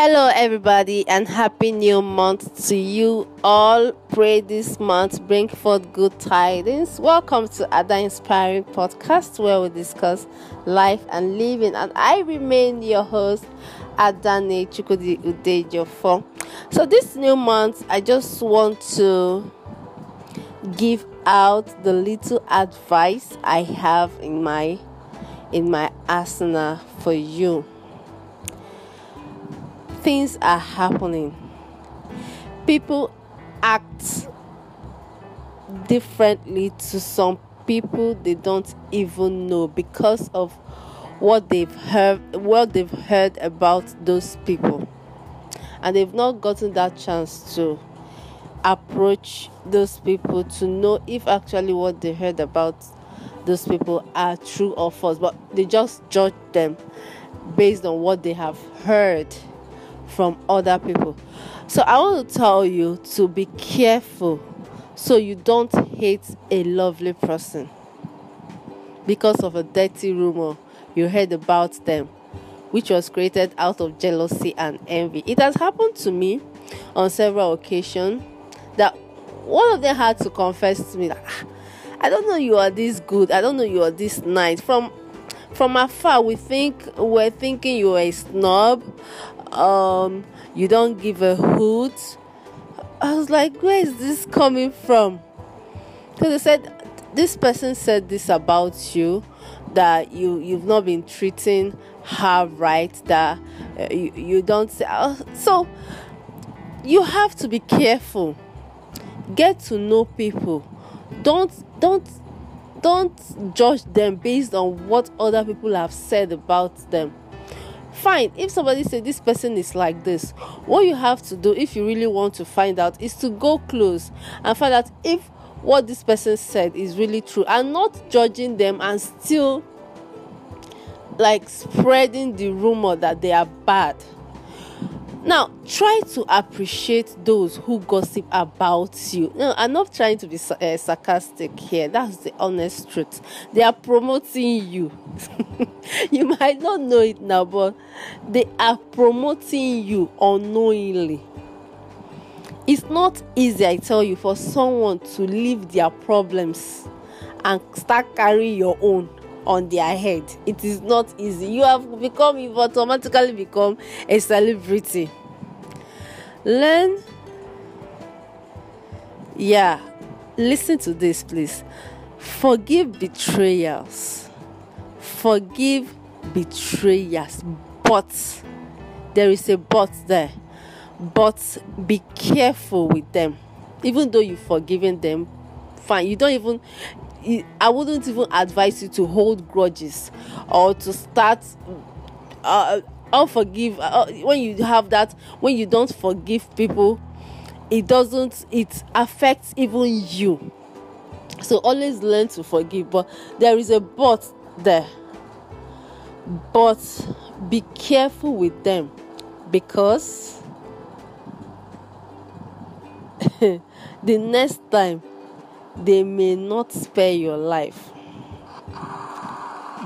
Hello, everybody, and happy new month to you all. Pray this month bring forth good tidings. Welcome to Ada Inspiring Podcast, where we discuss life and living. And I remain your host, Adane Chukudi Udejofo. So, this new month, I just want to give out the little advice I have in my in my arsenal for you things are happening. People act differently to some people they don't even know because of what they've heard what they've heard about those people. And they've not gotten that chance to approach those people to know if actually what they heard about those people are true or false. But they just judge them based on what they have heard from other people. So I want to tell you to be careful so you don't hate a lovely person because of a dirty rumor you heard about them, which was created out of jealousy and envy. It has happened to me on several occasions that one of them had to confess to me that ah, I don't know you are this good, I don't know you are this nice. From from afar we think we're thinking you are a snob um you don't give a hoot. I was like where is this coming from? Because they said this person said this about you that you you've not been treating her right that uh, you, you don't say uh, so you have to be careful. Get to know people. Don't don't don't judge them based on what other people have said about them fine if somebody say this person is like this what you have to do if you really want to find out is to go close and find out if what this person said is really true and not judging them and still like spreading the rumor that they are bad now try to appreciate those who gossip about you. No i'm not trying to be uh, sarcastic here. That's the honest truth. They are promoting you. You might not know it now but they are promoting you unknowingly. It's not easy i tell you for someone to leave their problems and start carrying your own on their head. It is not easy. You have become, you've automatically become a celebrity. Learn. Yeah, listen to this, please. Forgive betrayals. Forgive betrayers. But there is a but there. But be careful with them. Even though you've forgiven them, fine. You don't even I wouldn't even advise you to hold grudges or to start uh, unforgive uh, when you have that when you don't forgive people it doesn't it affects even you. So always learn to forgive but there is a but there. But be careful with them because the next time they may not spare your life.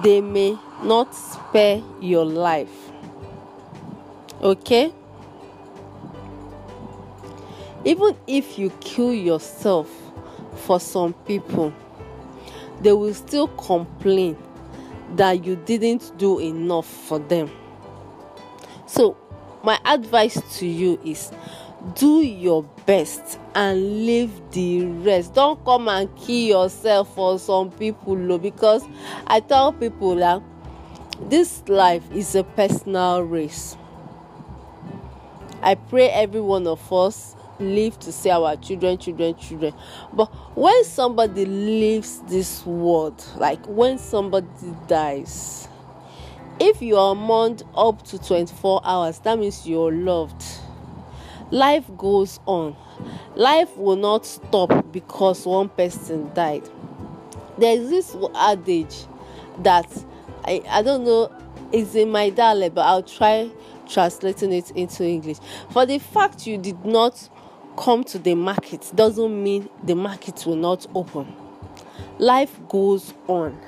They may not spare your life. Okay? Even if you kill yourself for some people, they will still complain that you didn't do enough for them. So, my advice to you is do your best and leave the rest. Don't come and kill yourself for some people o because i tell people that this life is a personal race. I pray every one of us live to see our children children children. But when somebody leaves this world like when somebody dies if you are mourned up to 24 hours that means you're loved life goes on. Life will not stop because one person died. There is this adage that i i don't know it's in my dialect but i'll try translating it into english. For the fact you did not come to the market doesn't mean the market will not open. Life goes on.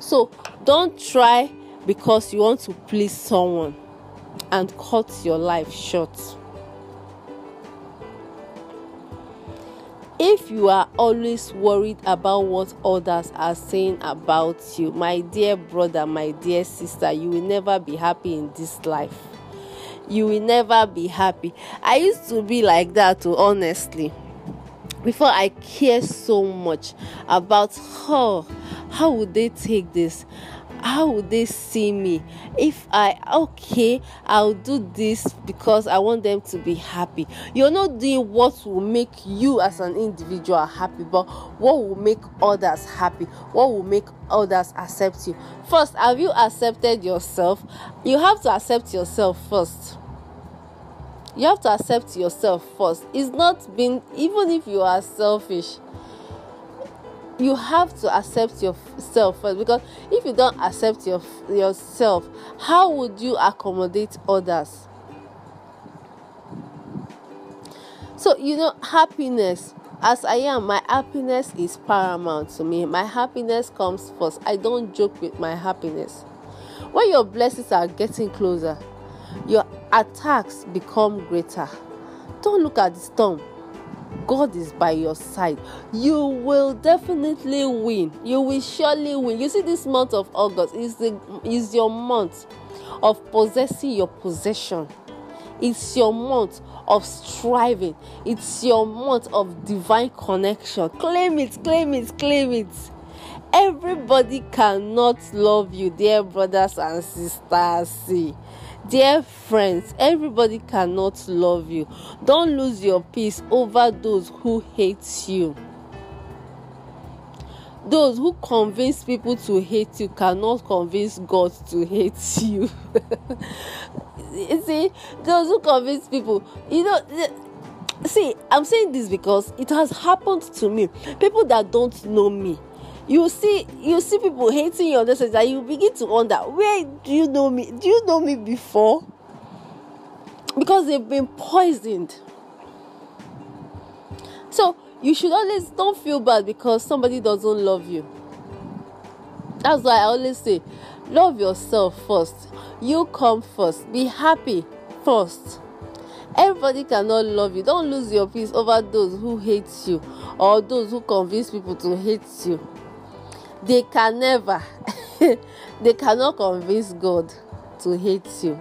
So don't try because you want to please someone and cut your life short. If you are always worried about what others are saying about you, my dear brother, my dear sister, you will never be happy in this life. You will never be happy. I used to be like that, too, honestly. Before I care so much about how how would they take this? How would they see me? If i okay i'll do this because i want them to be happy. You're not doing what will make you as an individual happy but what will make others happy? What will make others accept you? First have you accepted yourself? You have to accept yourself first. You have to accept yourself first. It's not being even if you are selfish you have to accept yourself first because if you don't accept your, yourself how would you accommodate others? So you know happiness as i am my happiness is paramount to me. My happiness comes first. I don't joke with my happiness. When your blessings are getting closer your attacks become greater. Don't look at the storm God is by your side, you will definitely win. You will surely win. You see, this month of August is the is your month of possessing your possession. It's your month of striving. It's your month of divine connection. Claim it, claim it, claim it. Everybody cannot love you, dear brothers and sisters. See Dear friends, everybody cannot love you. Don't lose your peace over those who hate you. Those who convince people to hate you cannot convince God to hate you. you see, those who convince people, you know, see, I'm saying this because it has happened to me. People that don't know me, you see you see people hating you on this and you begin to wonder where do you know me? Do you know me before? Because they've been poisoned. So you should always don't feel bad because somebody doesn't love you. That's why i always say love yourself first. You come first. Be happy first. Everybody cannot love you. Don't lose your peace over those who hate you or those who convince people to hate you they can never they cannot convince god to hate you